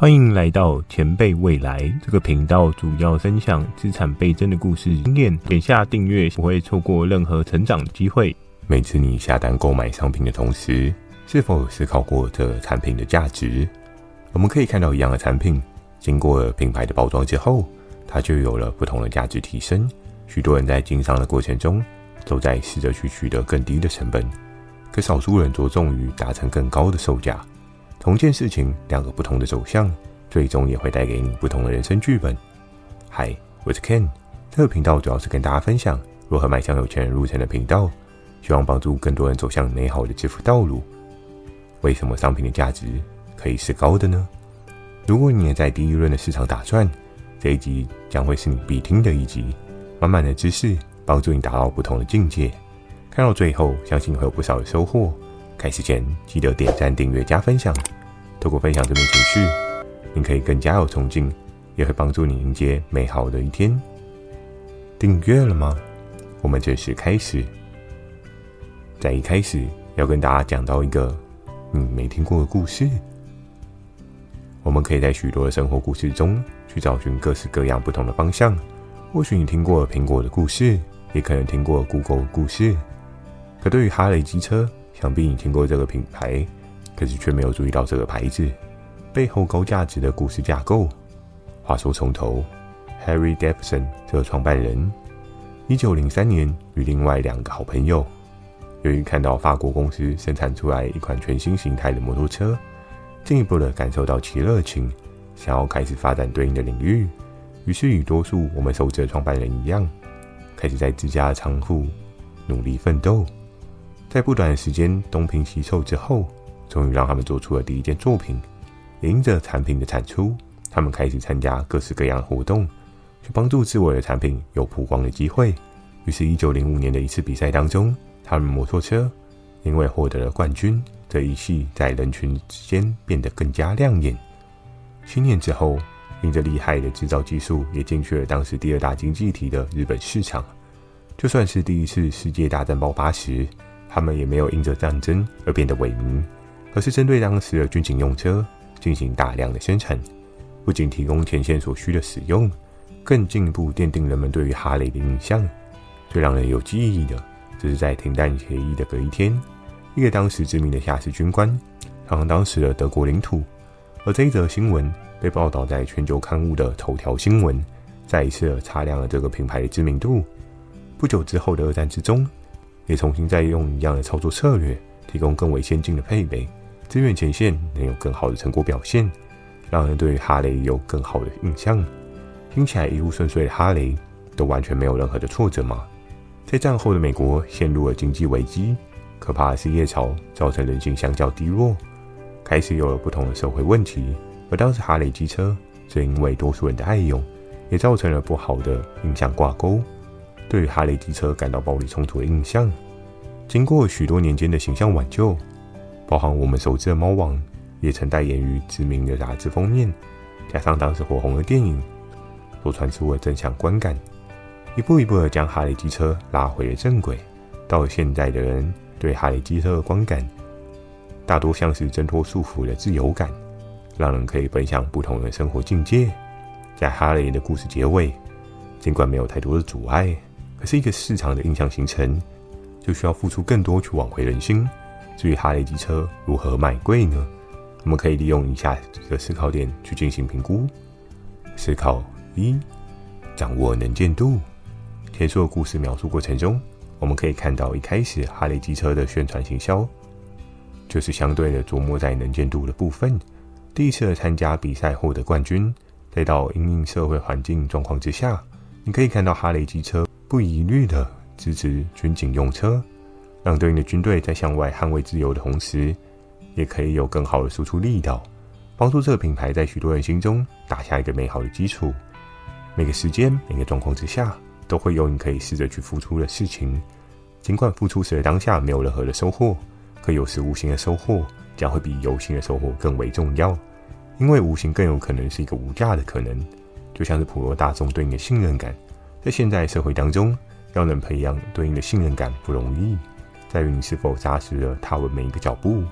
欢迎来到前辈未来这个频道，主要分享资产倍增的故事经验。点下订阅，不会错过任何成长机会。每次你下单购买商品的同时，是否思考过这产品的价值？我们可以看到，一样的产品，经过了品牌的包装之后，它就有了不同的价值提升。许多人在经商的过程中，都在试着去取得更低的成本，可少数人着重于达成更高的售价。同件事情，两个不同的走向，最终也会带给你不同的人生剧本。嗨，我是 Ken，这个频道主要是跟大家分享如何迈向有钱人路程的频道，希望帮助更多人走向美好的致富道路。为什么商品的价值可以是高的呢？如果你也在第一轮的市场打转，这一集将会是你必听的一集，满满的知识帮助你达到不同的境界。看到最后，相信会有不少的收获。开始前记得点赞、订阅、加分享。透过分享这种情绪，你可以更加有冲劲，也会帮助你迎接美好的一天。订阅了吗？我们正式开始。在一开始要跟大家讲到一个你没听过的故事。我们可以在许多的生活故事中去找寻各式各样不同的方向。或许你听过苹果的故事，也可能听过 Google 的故事。可对于哈雷机车，想必你听过这个品牌，可是却没有注意到这个牌子背后高价值的故事架构。话说从头，Harry Davidson 这个创办人，一九零三年与另外两个好朋友，由于看到法国公司生产出来一款全新形态的摩托车，进一步的感受到其热情，想要开始发展对应的领域，于是与多数我们熟知的创办人一样，开始在自家的仓库努力奋斗。在不短的时间东拼西凑之后，终于让他们做出了第一件作品。迎着产品的产出，他们开始参加各式各样的活动，去帮助自我的产品有曝光的机会。于是，一九零五年的一次比赛当中，他们摩托车因为获得了冠军，这一系在人群之间变得更加亮眼。七年之后，因着厉害的制造技术，也进去了当时第二大经济体的日本市场。就算是第一次世界大战爆发时，他们也没有因着战争而变得萎靡，而是针对当时的军警用车进行大量的生产，不仅提供前线所需的使用，更进一步奠定人们对于哈雷的印象。最让人有记忆的，就是在停战协议的隔一天，一个当时知名的下士军官踏上当时的德国领土，而这一则新闻被报道在全球刊物的头条新闻，再一次擦亮了这个品牌的知名度。不久之后的二战之中。也重新再用一样的操作策略，提供更为先进的配备，支援前线能有更好的成果表现，让人对哈雷有更好的印象。听起来一路顺遂的哈雷，都完全没有任何的挫折吗？在战后的美国陷入了经济危机，可怕的失业潮造成人性相较低落，开始有了不同的社会问题。而当时哈雷机车正因为多数人的爱用，也造成了不好的印象挂钩。对哈雷机车感到暴力冲突的印象，经过许多年间的形象挽救，包含我们熟知的猫王，也曾代言于知名的杂志封面，加上当时火红的电影，都传出了正向观感，一步一步的将哈雷机车拉回了正轨。到现在的人对哈雷机车的观感，大多像是挣脱束缚的自由感，让人可以奔向不同的生活境界。在哈雷的故事结尾，尽管没有太多的阻碍。可是一个市场的印象形成，就需要付出更多去挽回人心。至于哈雷机车如何卖贵呢？我们可以利用以下几个思考点去进行评估。思考一：掌握能见度。前述的故事描述过程中，我们可以看到，一开始哈雷机车的宣传行销，就是相对的琢磨在能见度的部分。第一次的参加比赛获得冠军，再到因应社会环境状况之下，你可以看到哈雷机车。不遗余力的支持军警用车，让对应的军队在向外捍卫自由的同时，也可以有更好的输出力道，帮助这个品牌在许多人心中打下一个美好的基础。每个时间、每个状况之下，都会有你可以试着去付出的事情。尽管付出时的当下没有任何的收获，可有时无形的收获将会比有形的收获更为重要，因为无形更有可能是一个无价的可能，就像是普罗大众对你的信任感。在现代社会当中，要能培养对应的信任感不容易，在于你是否扎实的踏稳每一个脚步。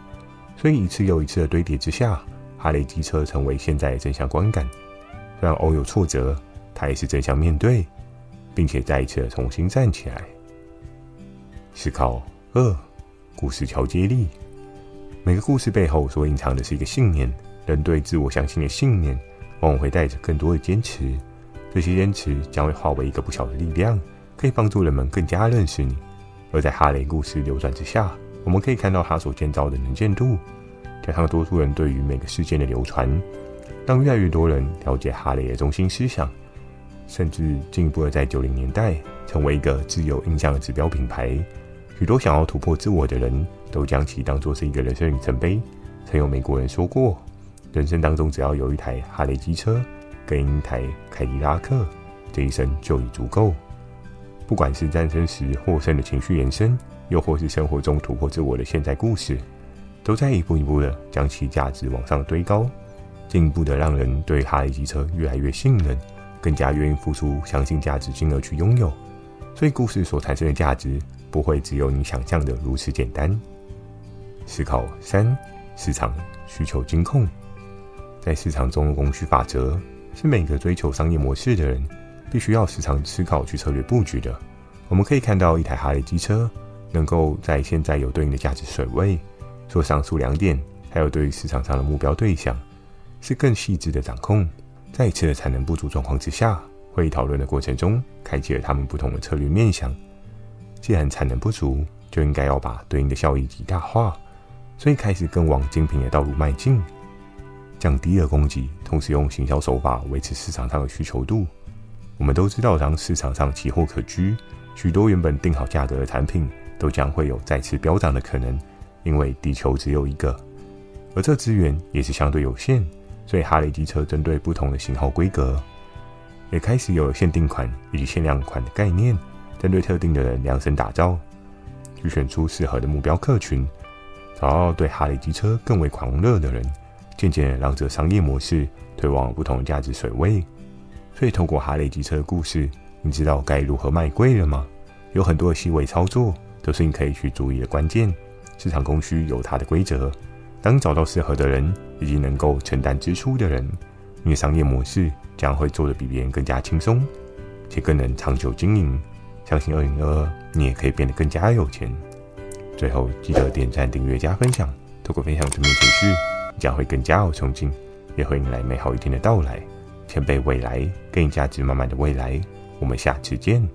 所以一次又一次的堆叠之下，哈雷机车成为现在的正向观感。虽然偶有挫折，他也是正向面对，并且再一次的重新站起来。思考二，故事桥接力。每个故事背后所隐藏的是一个信念，人对自我相信的信念，往往会带着更多的坚持。这些坚持将会化为一个不小的力量，可以帮助人们更加认识你。而在哈雷故事流转之下，我们可以看到他所建造的能见度，加上多数人对于每个事件的流传，让越来越多人了解哈雷的中心思想，甚至进一步的在九零年代成为一个自由印象的指标品牌。许多想要突破自我的人都将其当作是一个人生里程碑。曾有美国人说过，人生当中只要有一台哈雷机车跟一台凯迪拉克，这一生就已足够。不管是战争时获胜的情绪延伸，又或是生活中突破自我的现在故事，都在一步一步的将其价值往上堆高，进一步的让人对哈雷机车越来越信任，更加愿意付出相信价值金额去拥有。所以，故事所产生的价值。不会只有你想象的如此简单。思考三：市场需求金控。在市场中的供需法则，是每个追求商业模式的人必须要时常思考去策略布局的。我们可以看到，一台哈雷机车能够在现在有对应的价值水位，做上述两点，还有对于市场上的目标对象，是更细致的掌控。在一次的产能不足状况之下，会议讨论的过程中，开启了他们不同的策略面向。既然产能不足，就应该要把对应的效益极大化，所以开始更往精品的道路迈进，降低了供给，同时用行销手法维持市场上的需求度。我们都知道，当市场上奇货可居，许多原本定好价格的产品都将会有再次飙涨的可能，因为地球只有一个，而这资源也是相对有限，所以哈雷机车针对不同的型号规格，也开始有了限定款以及限量款的概念。针对特定的人量身打造，去选出适合的目标客群，找到对哈雷机车更为狂热的人，渐渐让这商业模式推往不同的价值水位。所以，透过哈雷机车的故事，你知道该如何卖贵了吗？有很多细微操作都是你可以去注意的关键。市场供需有它的规则，当找到适合的人以及能够承担支出的人，你的商业模式将会做得比别人更加轻松，且更能长久经营。相信二零二二，你也可以变得更加有钱。最后记得点赞、订阅、加分享。透过分享正面情绪，将会更加有冲劲，也会迎来美好一天的到来。前辈未来，更加值满满的未来。我们下次见。